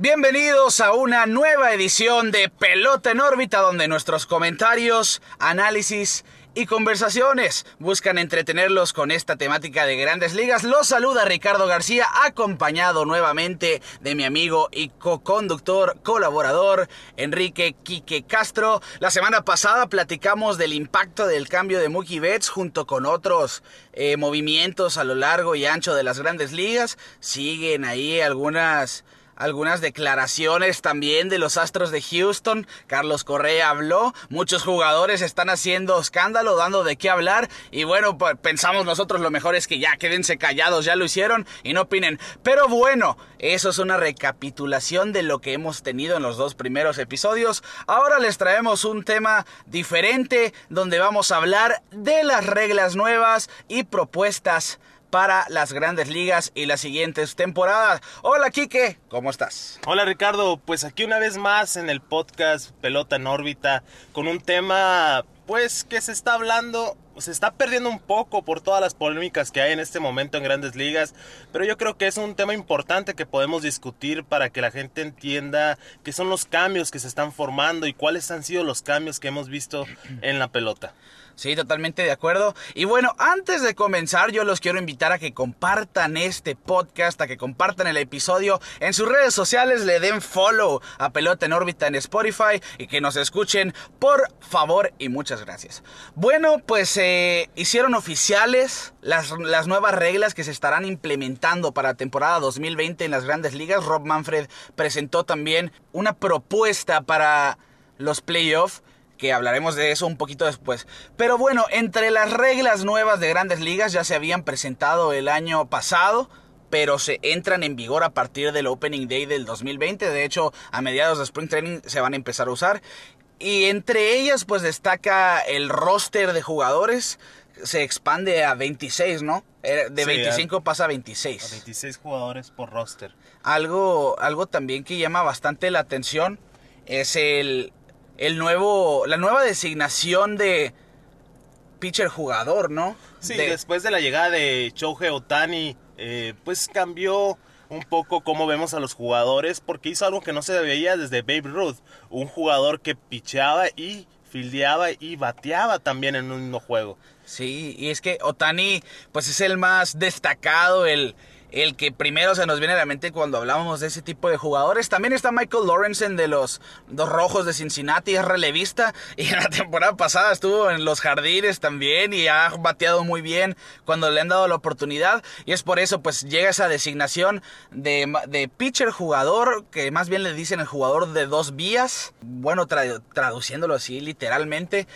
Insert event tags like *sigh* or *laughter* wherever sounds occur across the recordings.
Bienvenidos a una nueva edición de Pelota en órbita donde nuestros comentarios, análisis y conversaciones buscan entretenerlos con esta temática de grandes ligas. Los saluda Ricardo García, acompañado nuevamente de mi amigo y co-conductor, colaborador, Enrique Quique Castro. La semana pasada platicamos del impacto del cambio de Mookie Betts junto con otros eh, movimientos a lo largo y ancho de las grandes ligas. Siguen ahí algunas algunas declaraciones también de los Astros de Houston. Carlos Correa habló, muchos jugadores están haciendo escándalo, dando de qué hablar y bueno, pues pensamos nosotros lo mejor es que ya quédense callados, ya lo hicieron y no opinen. Pero bueno, eso es una recapitulación de lo que hemos tenido en los dos primeros episodios. Ahora les traemos un tema diferente donde vamos a hablar de las reglas nuevas y propuestas para las grandes ligas y las siguientes temporadas. Hola Kike, ¿cómo estás? Hola Ricardo, pues aquí una vez más en el podcast Pelota en órbita con un tema pues que se está hablando, se está perdiendo un poco por todas las polémicas que hay en este momento en grandes ligas, pero yo creo que es un tema importante que podemos discutir para que la gente entienda qué son los cambios que se están formando y cuáles han sido los cambios que hemos visto en la pelota. Sí, totalmente de acuerdo. Y bueno, antes de comenzar, yo los quiero invitar a que compartan este podcast, a que compartan el episodio en sus redes sociales, le den follow a Pelota en órbita en Spotify y que nos escuchen, por favor, y muchas gracias. Bueno, pues eh, hicieron oficiales las, las nuevas reglas que se estarán implementando para la temporada 2020 en las grandes ligas. Rob Manfred presentó también una propuesta para los playoffs que hablaremos de eso un poquito después. Pero bueno, entre las reglas nuevas de grandes ligas ya se habían presentado el año pasado, pero se entran en vigor a partir del Opening Day del 2020. De hecho, a mediados de Spring Training se van a empezar a usar. Y entre ellas, pues destaca el roster de jugadores. Se expande a 26, ¿no? De 25 pasa a 26. A 26 jugadores por roster. Algo, algo también que llama bastante la atención es el, el nuevo, la nueva designación de pitcher jugador, ¿no? Sí, después de la llegada de Shohei Otani, eh, pues cambió un poco cómo vemos a los jugadores, porque hizo algo que no se veía desde Babe Ruth, un jugador que picheaba y fildeaba y bateaba también en un mismo juego. Sí, y es que Otani, pues es el más destacado, el, el que primero se nos viene a la mente cuando hablamos de ese tipo de jugadores. También está Michael Lawrence de los Dos Rojos de Cincinnati, es relevista *laughs* y en la temporada pasada estuvo en los jardines también y ha bateado muy bien cuando le han dado la oportunidad y es por eso pues llega esa designación de, pitcher jugador, que más bien le dicen el jugador de dos vías, bueno traduciéndolo así literalmente.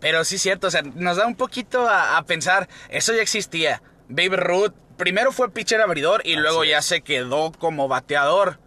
Pero sí cierto, o sea, nos da un poquito a pensar, eso ya existía. Babe Ruth primero fue pitcher abridor y luego ya se quedó como bateador.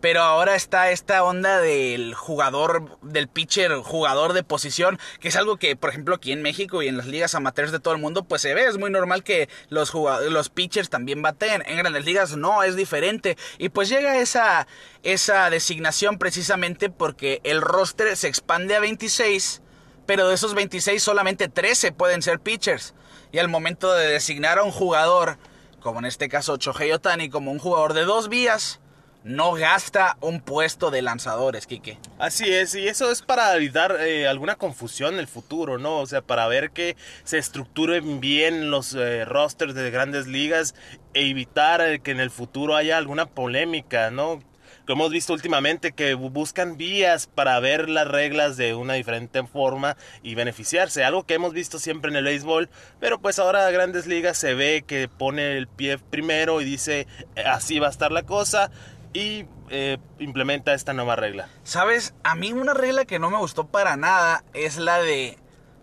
Pero ahora está esta onda del jugador, del pitcher, jugador de posición, que es algo que, por ejemplo, aquí en México y en las ligas amateurs de todo el mundo, pues se ve. Es muy normal que los, los pitchers también baten. En grandes ligas no, es diferente. Y pues llega esa, esa designación precisamente porque el roster se expande a 26, pero de esos 26 solamente 13 pueden ser pitchers. Y al momento de designar a un jugador como en este caso Chohei Otani, como un jugador de dos vías, no gasta un puesto de lanzadores, Quique. Así es, y eso es para evitar eh, alguna confusión en el futuro, ¿no? O sea, para ver que se estructuren bien los eh, rosters de grandes ligas e evitar eh, que en el futuro haya alguna polémica, ¿no? Que hemos visto últimamente que buscan vías para ver las reglas de una diferente forma y beneficiarse, algo que hemos visto siempre en el béisbol, pero pues ahora Grandes Ligas se ve que pone el pie primero y dice eh, así va a estar la cosa y eh, implementa esta nueva regla. Sabes, a mí una regla que no me gustó para nada es la de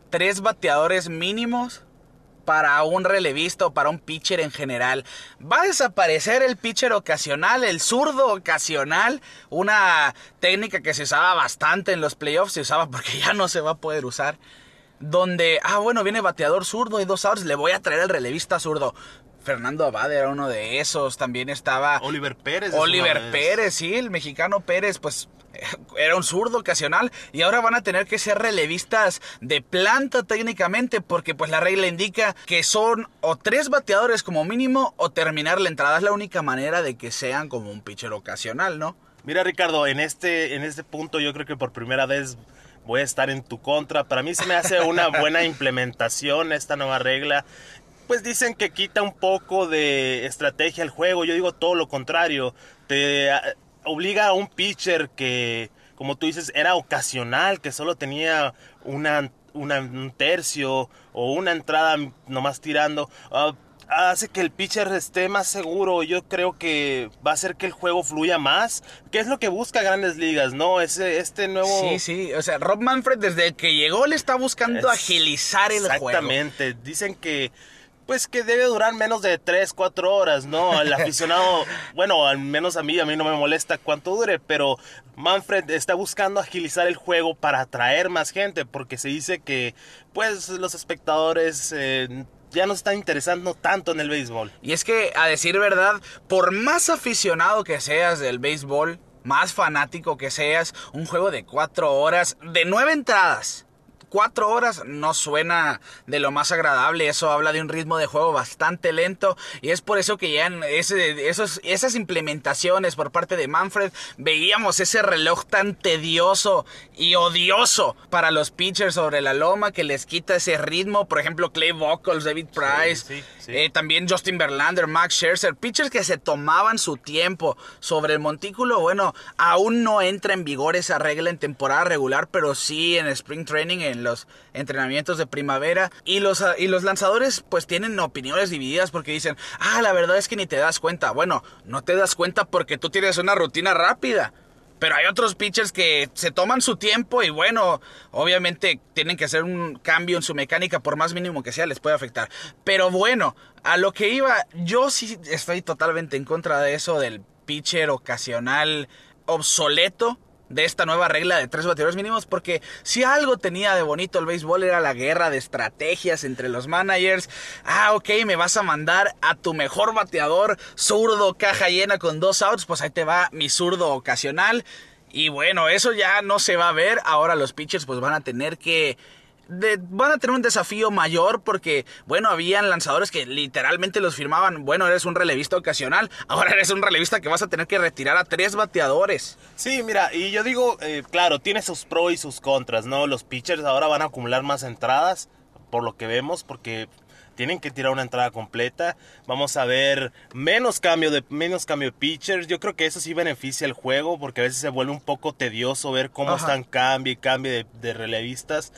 tres bateadores mínimos para un relevista o para un pitcher en general. Va a desaparecer el pitcher ocasional, el zurdo ocasional, una técnica que se usaba bastante en los playoffs, se usaba porque ya no se va a poder usar. Donde, ah, bueno, viene bateador zurdo y dos outs, le voy a traer el relevista zurdo. Fernando Abad era uno de esos, también estaba... Oliver Pérez. Oliver Pérez, sí, el mexicano Pérez, pues *laughs* era un zurdo ocasional y ahora van a tener que ser relevistas de planta técnicamente porque pues la regla indica que son o tres bateadores como mínimo o terminar la entrada es la única manera de que sean como un pitcher ocasional, ¿no? Mira, Ricardo, en este, en este punto yo creo que por primera vez voy a estar en tu contra. Para mí se me hace una *laughs* buena implementación esta nueva regla. Pues dicen que quita un poco de estrategia al juego. Yo digo todo lo contrario. Te obliga a un pitcher que, como tú dices, era ocasional, que solo tenía una, un tercio o una entrada nomás tirando. Uh, hace que el pitcher esté más seguro. Yo creo que va a hacer que el juego fluya más. ¿Qué es lo que busca Grandes Ligas, no? Ese, este nuevo. Sí, sí. O sea, Rob Manfred desde que llegó le está buscando agilizar el juego. Exactamente. Dicen que. Pues que debe durar menos de 3, 4 horas, ¿no? El *laughs* aficionado, bueno, al menos a mí, a mí no me molesta cuánto dure, pero Manfred está buscando agilizar el juego para atraer más gente, porque se dice que, pues, los espectadores eh, ya no está interesando tanto en el béisbol. Y es que, a decir verdad, por más aficionado que seas del béisbol, más fanático que seas, un juego de cuatro horas, de nueve entradas, cuatro horas no suena de lo más agradable. Eso habla de un ritmo de juego bastante lento. Y es por eso que ya en ese, esos, esas implementaciones por parte de Manfred veíamos ese reloj tan tedioso y odioso para los pitchers sobre la loma que les quita ese ritmo. Por ejemplo, Clay Vocals, David Price, eh, también Justin Verlander, Max Scherzer. Pitchers que se tomaban su tiempo sobre el montículo. Bueno, aún no entra en vigor esa regla en temporada regular, pero sí en Spring Training, en los entrenamientos de primavera. Y los, y los lanzadores pues tienen opiniones divididas porque dicen, ah, la verdad es que ni te das cuenta. Bueno, no te das cuenta porque tú tienes una rutina rápida. Pero hay otros pitchers que se toman su tiempo y bueno, obviamente tienen que hacer un cambio en su mecánica, por más mínimo que sea, les puede afectar. Pero bueno, a lo que iba, yo sí estoy totalmente en contra de eso del pitcher ocasional obsoleto de esta nueva regla de tres bateadores mínimos porque si algo tenía de bonito el béisbol era la guerra de estrategias entre los managers. Ah, ok, me vas a mandar a tu mejor bateador zurdo caja llena con dos outs, pues ahí te va mi zurdo ocasional. Y bueno, eso ya no se va a ver. Ahora los pitchers pues van a tener que van a tener un desafío mayor porque, bueno, habían lanzadores que literalmente los firmaban, bueno, eres un relevista ocasional, *laughs* ahora eres un relevista que vas a tener que retirar a tres bateadores. Sí, mira, y yo digo, eh, claro, tiene sus pros y sus contras, ¿no? Los pitchers ahora van a acumular más entradas, por lo que vemos, porque tienen que tirar una entrada completa. Vamos a ver menos cambio de menos cambio de pitchers. Yo creo que eso sí beneficia el juego porque a veces se vuelve un poco tedioso ver cómo están cambio y cambio de, de relevistas.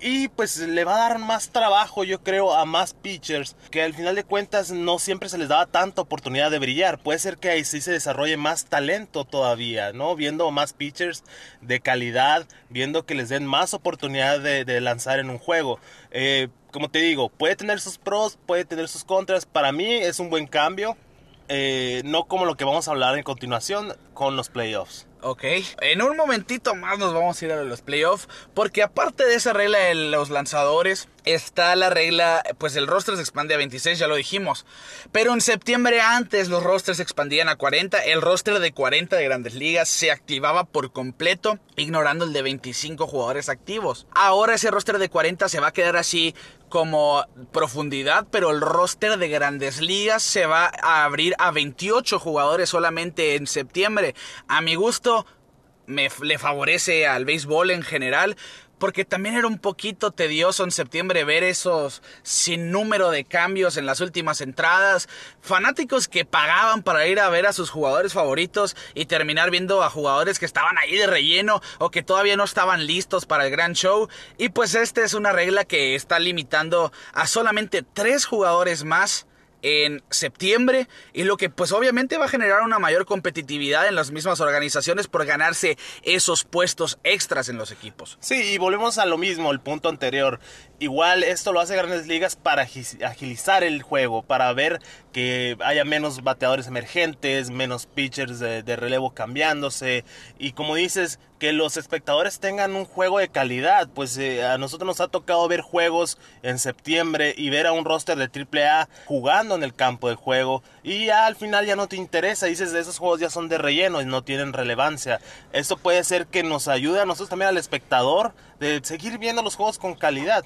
Y pues le va a dar más trabajo, yo creo, a más pitchers que al final de cuentas no siempre se les daba tanta oportunidad de brillar. Puede ser que ahí sí se desarrolle más talento todavía, ¿no? Viendo más pitchers de calidad, viendo que les den más oportunidad de, lanzar en un juego. Eh, como te digo, puede tener sus pros, puede tener sus contras. Para mí es un buen cambio. Eh, no como lo que vamos a hablar en continuación con los playoffs. Ok, en un momentito más nos vamos a ir a los playoffs, porque aparte de esa regla de los lanzadores, está la regla, pues el roster se expande a 26, ya lo dijimos. Pero en septiembre antes los rosters se expandían a 40, el roster de 40 de grandes ligas se activaba por completo, ignorando el de 25 jugadores activos. Ahora ese roster de 40 se va a quedar así como profundidad, pero el roster de grandes ligas se va a abrir a 28 jugadores solamente en septiembre. A mi gusto, me le favorece al béisbol en general, porque también era un poquito tedioso en septiembre ver esos sin número de cambios en las últimas entradas, fanáticos que pagaban para ir a ver a sus jugadores favoritos y terminar viendo a jugadores que estaban ahí de relleno o que todavía no estaban listos para el gran show. Y pues esta es una regla que está limitando a solamente tres jugadores más en septiembre y lo que pues obviamente va a generar una mayor competitividad en las mismas organizaciones por ganarse esos puestos extras en los equipos. Sí, y volvemos a lo mismo, el punto anterior. Igual esto lo hace Grandes Ligas para agilizar el juego, para ver que haya menos bateadores emergentes, menos pitchers de, relevo cambiándose y como dices, que los espectadores tengan un juego de calidad. Pues eh, a nosotros nos ha tocado ver juegos en septiembre y ver a un roster de AAA jugando en el campo de juego y ya al final ya no te interesa, dices esos juegos ya son de relleno y no tienen relevancia. Esto puede ser que nos ayude a nosotros también al espectador de seguir viendo los juegos con calidad.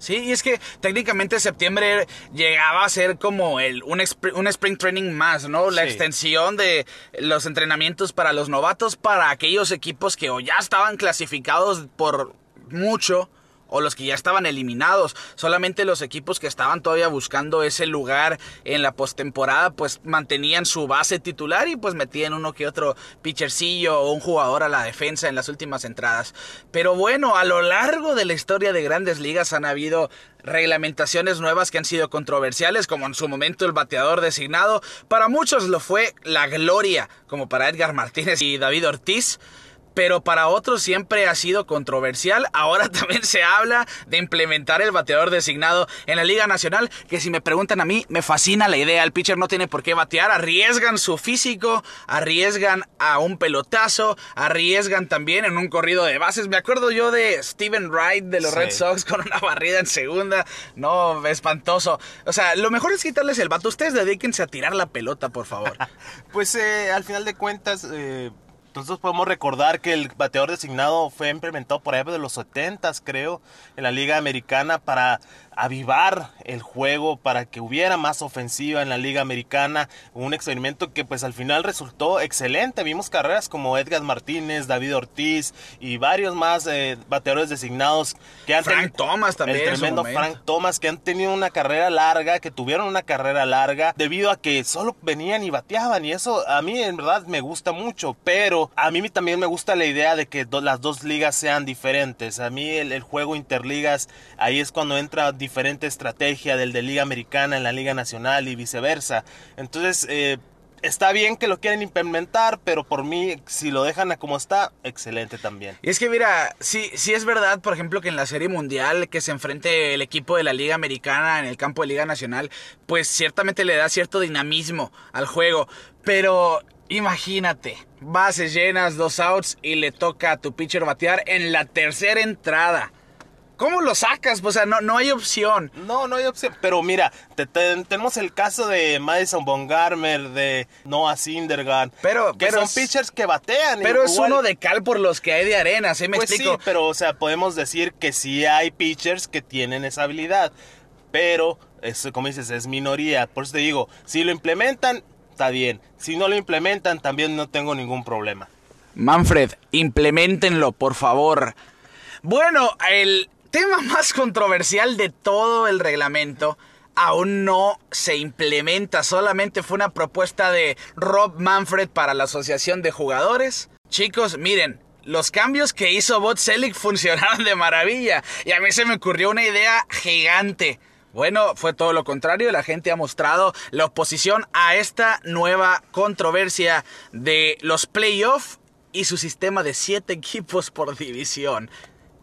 Sí, y es que técnicamente septiembre llegaba a ser como el, un, un spring training más, ¿no? La extensión de los entrenamientos para los novatos, para aquellos equipos que o ya estaban clasificados por mucho o los que ya estaban eliminados. Solamente los equipos que estaban todavía buscando ese lugar en la postemporada, pues mantenían su base titular y pues metían uno que otro pitchercillo o un jugador a la defensa en las últimas entradas. Pero bueno, a lo largo de la historia de grandes ligas han habido reglamentaciones nuevas que han sido controversiales, como en su momento el bateador designado. Para muchos lo fue la gloria, como para Edgar Martínez y David Ortiz pero para otros siempre ha sido controversial. Ahora *laughs* también se habla de implementar el bateador designado en la Liga Nacional, que si me preguntan a mí, me fascina la idea. El pitcher no tiene por qué batear, arriesgan su físico, arriesgan a un pelotazo, arriesgan también en un corrido de bases. Me acuerdo yo de Steven Wright de los Red Sox con una barrida en segunda. No, espantoso. O sea, lo mejor es quitarles el bato. Ustedes dedíquense a tirar la pelota, por favor. *laughs* pues eh, al final de cuentas... Eh entonces podemos recordar que el bateador designado fue implementado por ahí de los 70 creo, en la Liga Americana para avivar el juego para que hubiera más ofensiva en la liga americana, un experimento que pues al final resultó excelente, vimos carreras como Edgar Martínez, David Ortiz y varios más eh, bateadores designados que han Frank Thomas también, el tremendo Frank Thomas que han tenido una carrera larga, que tuvieron una carrera larga debido a que solo venían y bateaban y eso a mí en verdad me gusta mucho, pero a mí también me gusta la idea de que las dos ligas sean diferentes, a mí el, el juego interligas ahí es cuando entra diferente estrategia del de Liga Americana en la Liga Nacional y viceversa. Entonces, eh, está bien que lo quieren implementar, pero por mí, si lo dejan a como está, excelente también. Y es que mira, sí, sí es verdad, por ejemplo, que en la Serie Mundial que se enfrente el equipo de la Liga Americana en el campo de Liga Nacional, pues ciertamente le da cierto dinamismo al juego, pero... Imagínate, bases llenas, dos outs y le toca a tu pitcher batear en la tercera entrada. ¿Cómo lo sacas? O sea, no, no hay opción. No, no hay opción. Pero mira, tenemos el caso de Madison Bongarmer, de Noah Syndergaard. Pero, que son pitchers que batean. Pero es uno de cal por los que hay de arena, ¿sí me pues explico? Sí, pero, o sea, podemos decir que sí hay pitchers que tienen esa habilidad. Pero, eso, como dices, es minoría. Por eso te digo, si lo implementan, está bien. Si no lo implementan, también no tengo ningún problema. Manfred, implementenlo, por favor. Bueno, el tema más controversial de todo el reglamento aún no se implementa, solamente fue una propuesta de Rob Manfred para la Asociación de Jugadores. Chicos, miren, los cambios que hizo Bot Selig *laughs* funcionaron de maravilla y a mí se me ocurrió una idea gigante. Bueno, fue todo lo contrario, la gente ha mostrado la oposición a esta nueva controversia de los playoffs y su sistema de 7 equipos por división.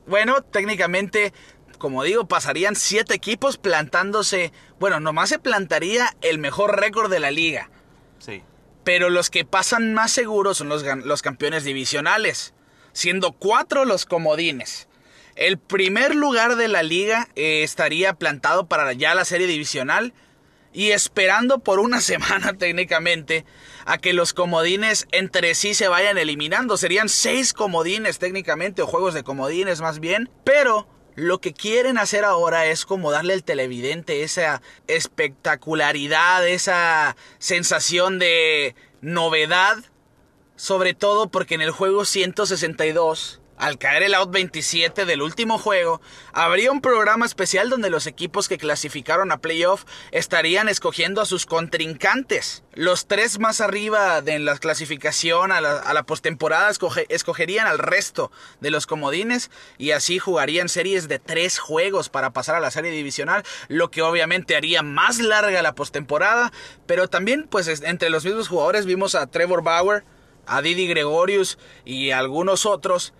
Bueno, técnicamente, como digo, pasarían siete equipos plantándose. Bueno, nomás se plantaría el mejor récord de la liga. Sí. Pero los que pasan más seguros son los, los campeones divisionales, siendo cuatro los comodines. El primer lugar de la liga eh, estaría plantado para ya la serie divisional y esperando por una *laughs* semana técnicamente a que los comodines entre sí se vayan eliminando. Serían seis comodines técnicamente, o juegos de comodines más bien. Pero lo que quieren hacer ahora es como darle al televidente esa espectacularidad, esa sensación de novedad. Sobre todo porque en el juego 162 al caer el out 27 del último juego, habría un programa especial donde los equipos que clasificaron a playoff estarían escogiendo a sus contrincantes. Los tres más arriba de la clasificación a la, a postemporada escogerían al resto de los comodines y así jugarían series de tres juegos para pasar a la serie divisional, lo que obviamente haría más larga la postemporada, pero también pues entre los mismos jugadores vimos a Trevor Bauer, a Didi Gregorius y algunos otros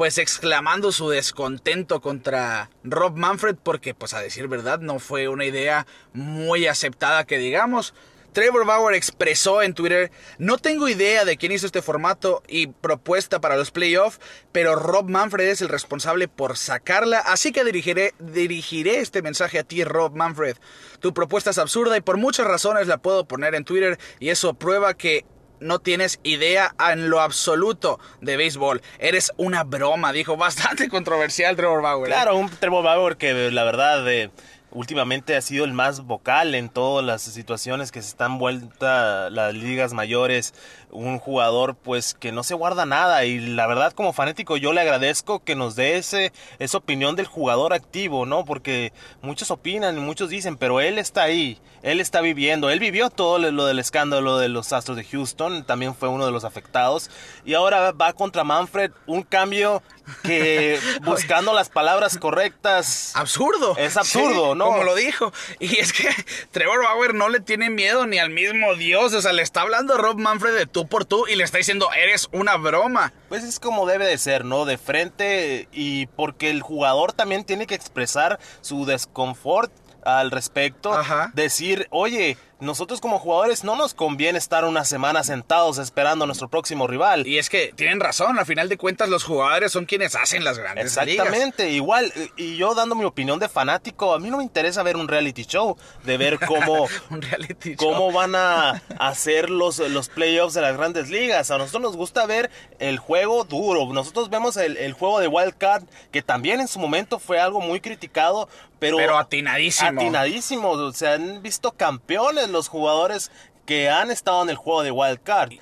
pues exclamando su descontento contra Rob Manfred porque pues a decir verdad no fue una idea muy aceptada que digamos. Trevor Bauer expresó en Twitter, no tengo idea de quién hizo este formato y propuesta para los playoffs, pero Rob Manfred es el responsable por sacarla, así que dirigiré, dirigiré este mensaje a ti, Rob Manfred. Tu propuesta es absurda y por muchas razones la puedo poner en Twitter y eso prueba que no tienes idea en lo absoluto de béisbol. Eres una broma, dijo. Bastante controversial Trevor Bauer. ¿eh? Claro, un Trevor Bauer que la verdad... Eh, últimamente ha sido el más vocal en todas las situaciones que se están vuelta las ligas mayores, un jugador pues que no se guarda nada y la verdad como fanático yo le agradezco que nos dé ese, esa opinión del jugador activo, ¿no? Porque muchos opinan y muchos dicen, pero él está ahí, él está viviendo, él vivió todo lo del escándalo de los Astros de Houston, también fue uno de los afectados y ahora va contra Manfred, un cambio que *laughs* buscando las palabras correctas. Absurdo. Es absurdo, ¿no? Como lo dijo. Y es que *laughs* Trevor Bauer no le tiene miedo ni al mismo Dios. O sea, le está hablando a Rob Manfred de tú por tú y le está diciendo, eres una broma. Pues es como debe de ser, ¿no? De frente y porque el jugador también tiene que expresar su desconfort al respecto. Decir, oye, nosotros como jugadores no nos conviene estar una semana sentados esperando a nuestro próximo rival. Y es que tienen razón, al final de cuentas los jugadores son quienes hacen las grandes Exactamente, igual, y yo dando mi opinión de fanático, a mí no me interesa ver un reality show, de ver cómo, *laughs* *laughs* cómo van a hacer los, los playoffs de las grandes ligas. A nosotros nos gusta ver el juego duro, nosotros vemos el, el juego de Wild Card, que también en su momento fue algo muy criticado, pero, pero atinadísimo. Atinadísimo, se han visto campeones los jugadores que han estado en el juego de Wild Card.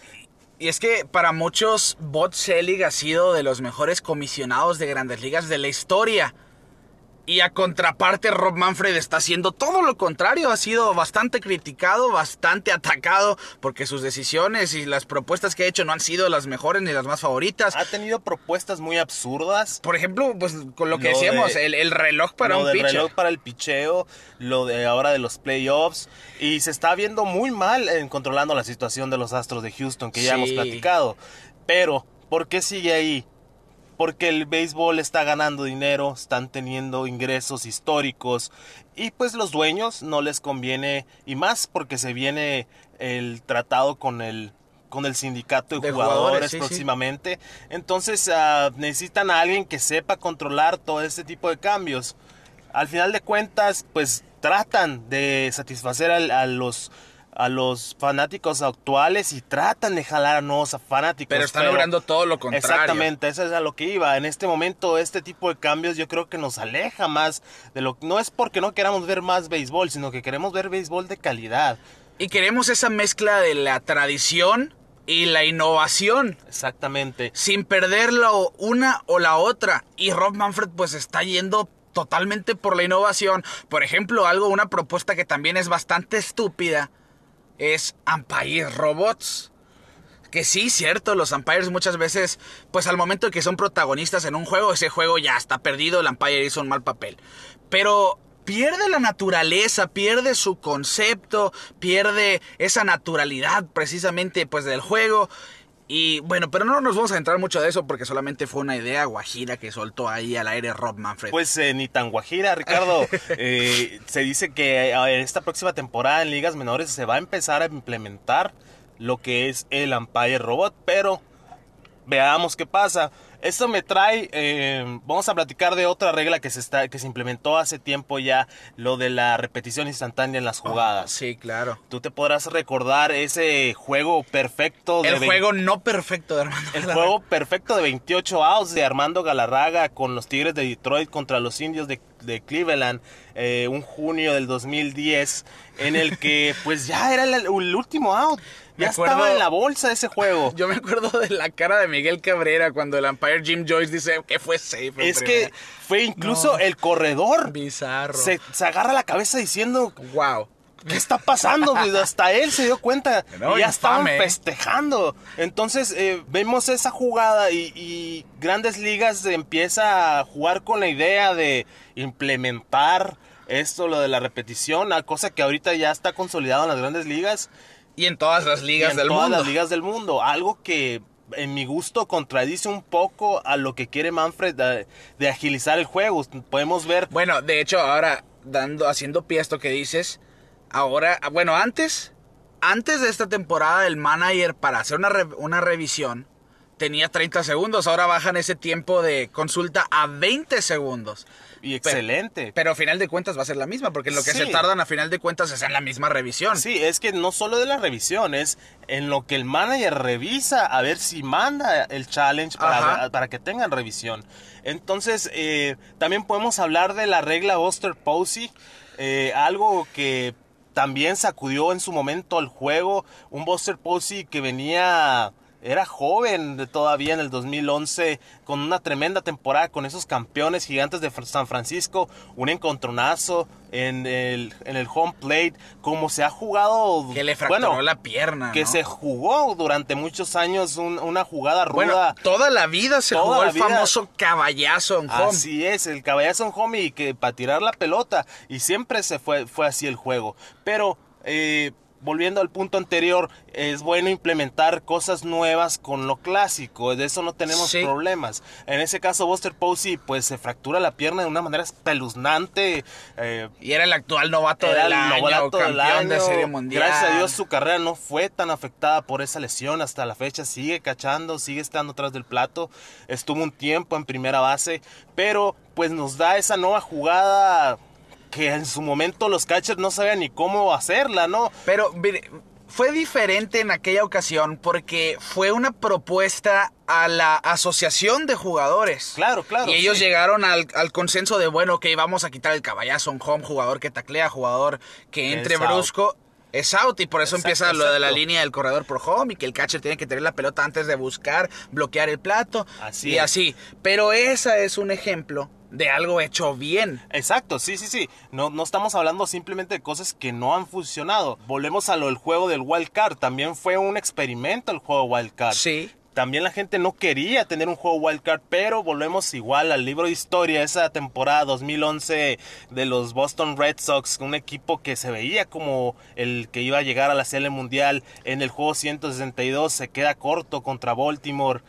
Y es que para muchos, Bot Selig ha sido de los mejores comisionados de grandes ligas de la historia. Y a contraparte, Rob Manfred está haciendo todo lo contrario. Ha sido bastante criticado, bastante atacado, porque sus decisiones y las propuestas que ha hecho no han sido las mejores ni las más favoritas. Ha tenido propuestas muy absurdas. Por ejemplo, pues con lo que decíamos, el, reloj para un pitcher. El reloj para el picheo, lo de ahora de los playoffs. Y se está viendo muy mal en controlando la situación de los Astros de Houston, que ya hemos platicado. Pero, ¿por qué sigue ahí? Porque el béisbol está ganando dinero, están teniendo ingresos históricos y pues los dueños no les conviene y más porque se viene el tratado con el con el sindicato de, jugadores, próximamente. Entonces uh, necesitan a alguien que sepa controlar todo este tipo de cambios. Al final de cuentas, pues tratan de satisfacer a los a los fanáticos actuales y tratan de jalar a nuevos fanáticos. Pero están logrando todo lo contrario. Exactamente, eso es a lo que iba. En este momento, este tipo de cambios yo creo que nos aleja más de lo No es porque no queramos ver más béisbol, sino que queremos ver béisbol de calidad. Y queremos esa mezcla de la tradición y la innovación. Exactamente. Sin perderlo una o la otra. Y Rob Manfred pues está yendo totalmente por la innovación. Por ejemplo, algo, una propuesta que también es bastante estúpida es Umpire Robots. Que sí, cierto, los umpires muchas veces, pues al momento de que son protagonistas en un juego, ese juego ya está perdido, el umpire hizo un mal papel. Pero pierde la naturaleza, pierde su concepto, pierde esa naturalidad precisamente pues del juego y bueno, pero no nos vamos a entrar mucho de eso porque solamente fue una idea guajira que soltó ahí al aire Rob Manfred. Pues eh, ni tan guajira, Ricardo. *laughs* Eh, se dice que esta próxima temporada en ligas menores se va a empezar a implementar lo que es el Empire Robot, pero veamos qué pasa. Esto me trae, eh, vamos a platicar de otra regla que se, está, que se implementó hace tiempo ya, lo de la repetición instantánea en las jugadas. sí, claro. Tú te podrás recordar ese juego perfecto. De El juego no perfecto de Armando El juego perfecto de 28 outs de Armando Galarraga con los Tigres de Detroit contra los Indios de, Cleveland, eh, un junio del 2010, en el que *laughs* pues ya era el último out. Ya estaba en la bolsa ese juego. *laughs* Yo me acuerdo de la cara de Miguel Cabrera cuando el Empire Jim Joyce dice que fue safe. Es que fue incluso el corredor. Bizarro. Se, agarra la cabeza diciendo. Wow. ¿Qué está pasando? Hasta él se dio cuenta. y ya estaban festejando. Entonces eh, vemos esa jugada y, y, Grandes Ligas empieza a jugar con la idea de implementar esto, lo de la repetición, a cosa que ahorita ya está consolidado en las Grandes Ligas. Y en todas las ligas en del todas mundo. las ligas del mundo. Algo que en mi gusto contradice un poco a lo que quiere Manfred de, agilizar el juego. Podemos ver. Bueno, de hecho, ahora dando, haciendo pie a esto que dices. Ahora, bueno, antes, antes de esta temporada, el manager para hacer una, una revisión tenía 30 segundos, ahora bajan ese tiempo de consulta a 20 segundos. Y excelente. Pero a final de cuentas va a ser la misma, porque en lo que Sí. se tardan a final de cuentas es en la misma revisión. Sí, es que no solo de la revisión, es en lo que el manager revisa a ver si manda el challenge para, para que tengan revisión. Entonces, eh, también podemos hablar de la regla Buster Posey, eh, algo que también sacudió en su momento el juego, un Buster Posey que venía... Era joven de todavía en el 2011, con una tremenda temporada con esos campeones gigantes de San Francisco, un encontronazo en el, en el home plate, como se ha jugado. Que le fracturó bueno, la pierna. que ¿no? se jugó durante muchos años un- una jugada ruda. Toda la vida se Toda jugó el vida. famoso caballazo en home. Así es, el caballazo en home y que para tirar la pelota. Y siempre se fue, fue así el juego. Pero eh, volviendo al punto anterior, es bueno implementar cosas nuevas con lo clásico. De eso no tenemos Sí. problemas. En ese caso, Buster Posey pues se fractura la pierna de una manera espeluznante. eh, Y era el actual novato era del año, novato del campeón de. Serie Mundial. Gracias a Dios su carrera no fue tan afectada por esa lesión hasta la fecha. Sigue cachando, sigue estando atrás del plato. Estuvo un tiempo en primera base, pero pues nos da esa nueva jugada que en su momento los catchers no sabían ni cómo hacerla, ¿no? Pero mire, fue diferente en aquella ocasión porque fue una propuesta a la asociación de jugadores. Claro, claro, Y ellos sí. llegaron al, al consenso de, bueno, ok, vamos a quitar el caballazo en home, jugador que taclea, jugador que entre Es out. brusco. Es out y por eso Exacto, empieza lo de la línea del corredor por home y que el catcher tiene que tener la pelota antes de buscar, bloquear el plato Así y es. así. Pero esa es un ejemplo de algo hecho bien. Exacto, sí, sí, sí. No, no estamos hablando simplemente de cosas que no han funcionado. Volvemos a lo del juego del Wild Card. También fue un experimento el juego Wild Card. Sí. También la gente no quería tener un juego Wild Card, pero volvemos igual al libro de historia, esa temporada 2011 de los Boston Red Sox, un equipo que se veía como el que iba a llegar a la Serie Mundial. En el juego 162 se queda corto contra Baltimore.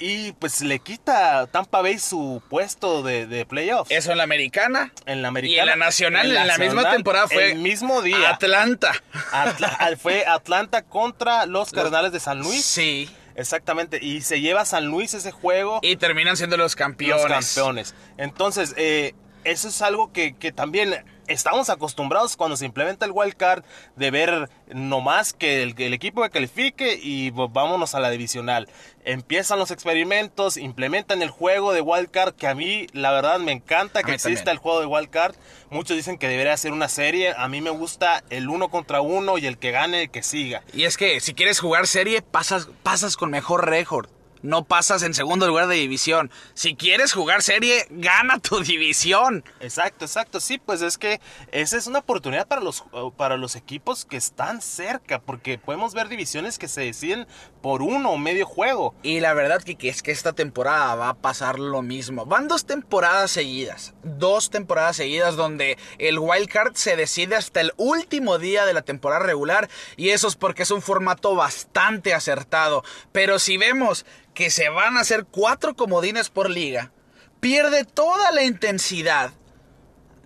Y pues le quita Tampa Bay su puesto de, de playoffs. Eso en la americana. En la Y americana. en la nacional, en la, nacional, misma temporada fue El mismo día. Atlanta. Atla- fue Atlanta contra los Cardenales de San Luis. Sí. Exactamente. Y se lleva a San Luis ese juego. Y terminan siendo los campeones. Los campeones. Entonces, eh, eso es algo que, que también estamos acostumbrados cuando se implementa el wild card de ver nomás que el, que el equipo que califique y pues, vámonos a la divisional. Empiezan los experimentos, implementan el juego de wild card que a mí la verdad me encanta que exista también. el juego de wild card. Muchos dicen que debería ser una serie. A mí me gusta el uno contra uno y el que gane el que siga. Y es que si quieres jugar serie, pasas, pasas con mejor récord. No pasas en segundo lugar de división. Si quieres jugar serie, gana tu división. Exacto, exacto. Sí, pues es que esa es una oportunidad para los, para los equipos que están cerca, porque podemos ver divisiones que se deciden por uno o medio juego. Y la verdad que, es que esta temporada va a pasar lo mismo. Van dos temporadas seguidas. Dos temporadas seguidas donde el wild card se decide hasta el último día de la temporada regular. Y eso es porque es un formato bastante acertado. Pero si vemos que se van a hacer cuatro comodines por liga, pierde toda la intensidad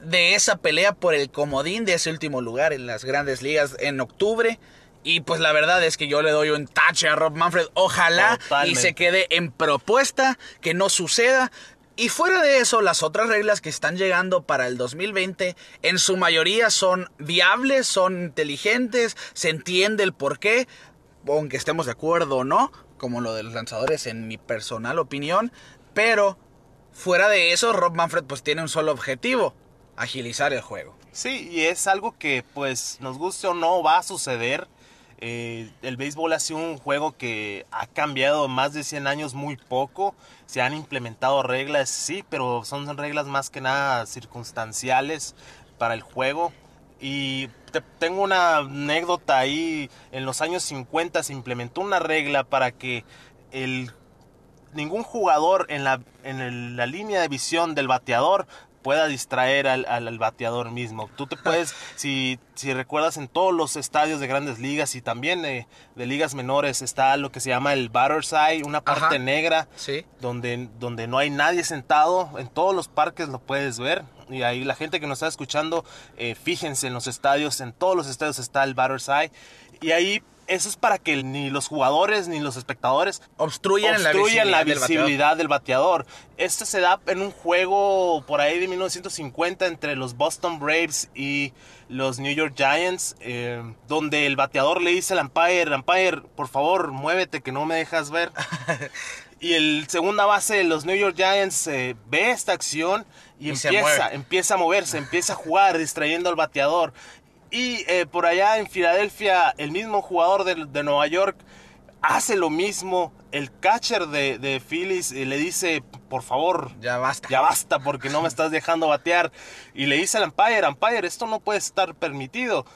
de esa pelea por el comodín de ese último lugar en las grandes ligas en octubre. Y pues la verdad es que yo le doy un tache a Rob Manfred. Ojalá y se quede en propuesta, que no suceda. Y fuera de eso, las otras reglas que están llegando para el 2020, en su mayoría son viables, son inteligentes, se entiende el por qué, aunque estemos de acuerdo o no, como lo de los lanzadores en mi personal opinión. Pero fuera de eso, Rob Manfred pues tiene un solo objetivo, agilizar el juego. Sí, y es algo que pues nos guste o no va a suceder. Eh, el béisbol ha sido un juego que ha cambiado más de 100 años muy poco. Se han implementado reglas, sí, pero son reglas más que nada circunstanciales para el juego. Y te- tengo una anécdota ahí, en los años 50 se implementó una regla para que el ningún jugador en la, en la línea de visión del bateador pueda distraer al, al- al bateador mismo. Tú te puedes, *laughs* si, si recuerdas en todos los estadios de grandes ligas y también eh, de ligas menores está lo que se llama el batter's eye, una parte Ajá. negra Sí. donde, donde no hay nadie sentado. En todos los parques lo puedes ver. Y ahí la gente que nos está escuchando, eh, fíjense en los estadios, en todos los estadios está el batter's eye. Y ahí eso es para que ni los jugadores ni los espectadores Obstruyen, la obstruyan visibilidad, la del bateador. visibilidad del bateador. Esto se da en un juego por ahí de 1950 entre los Boston Braves y los New York Giants, eh, donde el bateador le dice al umpire, umpire, por favor, muévete que no me dejas ver. *laughs* y el segunda base de los New York Giants eh, ve esta acción y, Y empieza, empieza a moverse, empieza a jugar distrayendo al bateador. Y eh, por allá en Filadelfia, el mismo jugador de, de Nueva York hace lo mismo. El catcher de, de Phillies eh, le dice, por favor, Ya basta. ya basta porque no me estás dejando batear. Y le dice al umpire, umpire, esto no puede estar permitido.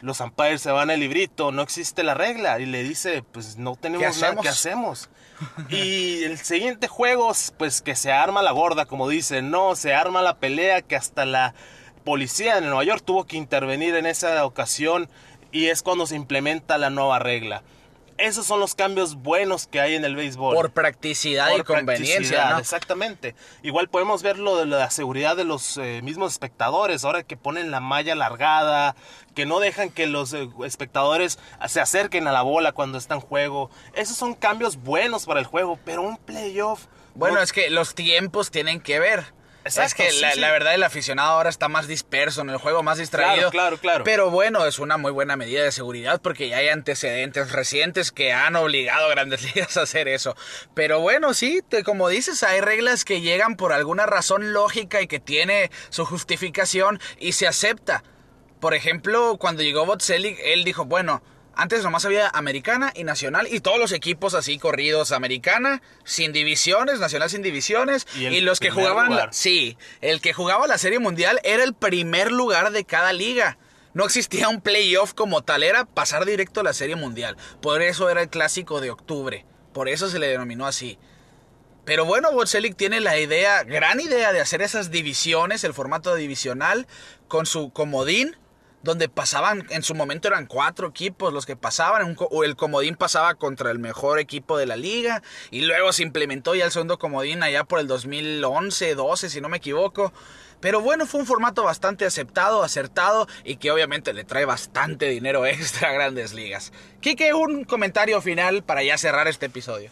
Los umpires se van al librito, no existe la regla. Y le dice, pues no tenemos nada que hacemos. Y el siguiente juego, pues que se arma la gorda, como dicen, no, se arma la pelea que hasta la policía de Nueva York tuvo que intervenir en esa ocasión y es cuando se implementa la nueva regla. Esos son los cambios buenos que hay en el béisbol. Por practicidad y conveniencia. Exactamente. Igual podemos ver lo de la seguridad de los eh, mismos espectadores, ahora que ponen la malla alargada, que no dejan que los eh, espectadores se acerquen a la bola cuando está en juego. Esos son cambios buenos para el juego, pero un playoff... Bueno, no- es que los tiempos tienen que ver. Es que sí, la, sí. la verdad el aficionado ahora está más disperso en el juego, más distraído. Claro, claro, claro. Pero bueno, es una muy buena medida de seguridad porque ya hay antecedentes recientes que han obligado a grandes *laughs* ligas a hacer eso. Pero bueno, sí, te- como dices, hay reglas que llegan por alguna razón lógica y que tiene su justificación y se acepta. Por ejemplo, cuando llegó Botzelig, él dijo, bueno, antes nomás había americana y nacional y todos los equipos así corridos, americana sin divisiones, nacional sin divisiones Y los que jugaban, la- sí, el que jugaba la Serie Mundial era el primer lugar de cada liga. No existía un playoff como tal, era pasar directo a la Serie Mundial. Por eso era el clásico de octubre. Por eso se le denominó así. Pero bueno, Botselic tiene la idea, gran idea de hacer esas divisiones, el formato divisional, con su comodín, donde pasaban, en su momento eran cuatro equipos los que pasaban, o el comodín pasaba contra el mejor equipo de la liga, y luego se implementó ya el segundo comodín allá por el 2011, 12, si no me equivoco. Pero bueno, fue un formato bastante aceptado, acertado y que obviamente le trae bastante dinero *laughs* extra a grandes ligas. Quique, un comentario final para ya cerrar este episodio.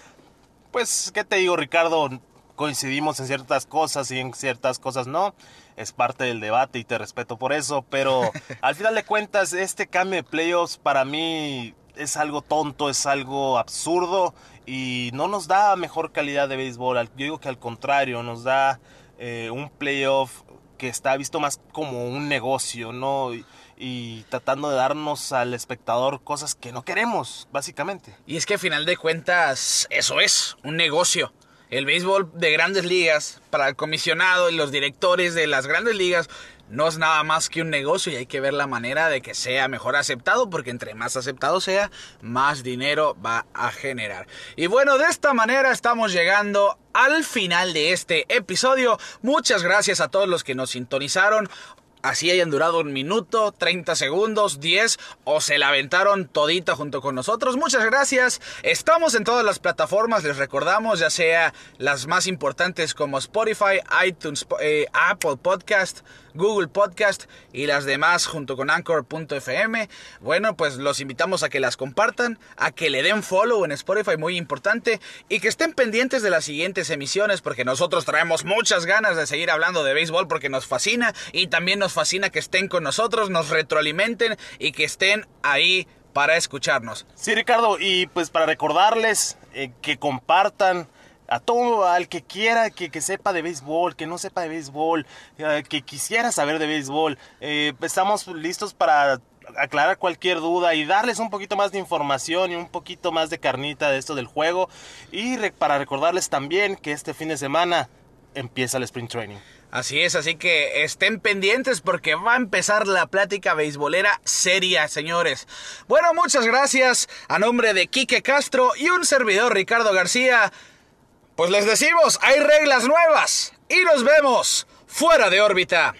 Pues, ¿qué te digo, Ricardo? Coincidimos en ciertas cosas y en ciertas cosas no. Es parte del debate y te respeto por eso. Pero *laughs* al final de cuentas, este cambio de playoffs para mí es algo tonto, es algo absurdo y no nos da mejor calidad de béisbol. Al- Yo digo que al contrario, nos da eh, un playoff que está visto más como un negocio, ¿no? Y, y tratando de darnos al espectador cosas que no queremos, básicamente. Y es que a final de cuentas, eso es, un negocio. El béisbol de grandes ligas, para el comisionado y los directores de las grandes ligas, no es nada más que un negocio y hay que ver la manera de que sea mejor aceptado, porque entre más aceptado sea, más dinero va a generar. Y bueno, de esta manera estamos llegando al final de este episodio. Muchas gracias a todos los que nos sintonizaron. Así hayan durado un minuto, 30 segundos, 10 o se la aventaron todita junto con nosotros. Muchas gracias. Estamos en todas las plataformas, les recordamos, ya sea las más importantes como Spotify, iTunes, eh, Apple Podcast, Google Podcast y las demás junto con Anchor.fm. Bueno, pues los invitamos a que las compartan, a que le den follow en Spotify, muy importante, y que estén pendientes de las siguientes emisiones porque nosotros traemos muchas ganas de seguir hablando de béisbol porque nos fascina y también nos fascina que estén con nosotros, nos retroalimenten y que estén ahí para escucharnos. Sí, Ricardo, y pues para recordarles eh, que compartan a todo, al que quiera que, que sepa de béisbol, que no sepa de béisbol, eh, que quisiera saber de béisbol. Eh, estamos listos para aclarar cualquier duda y darles un poquito más de información y un poquito más de carnita de esto del juego. Y para recordarles también que este fin de semana empieza el Spring Training. Así es, así que estén pendientes porque va a empezar la plática beisbolera seria, señores. Bueno, muchas gracias a nombre de Quique Castro y un servidor Ricardo García. Pues les decimos, hay reglas nuevas y nos vemos fuera de órbita.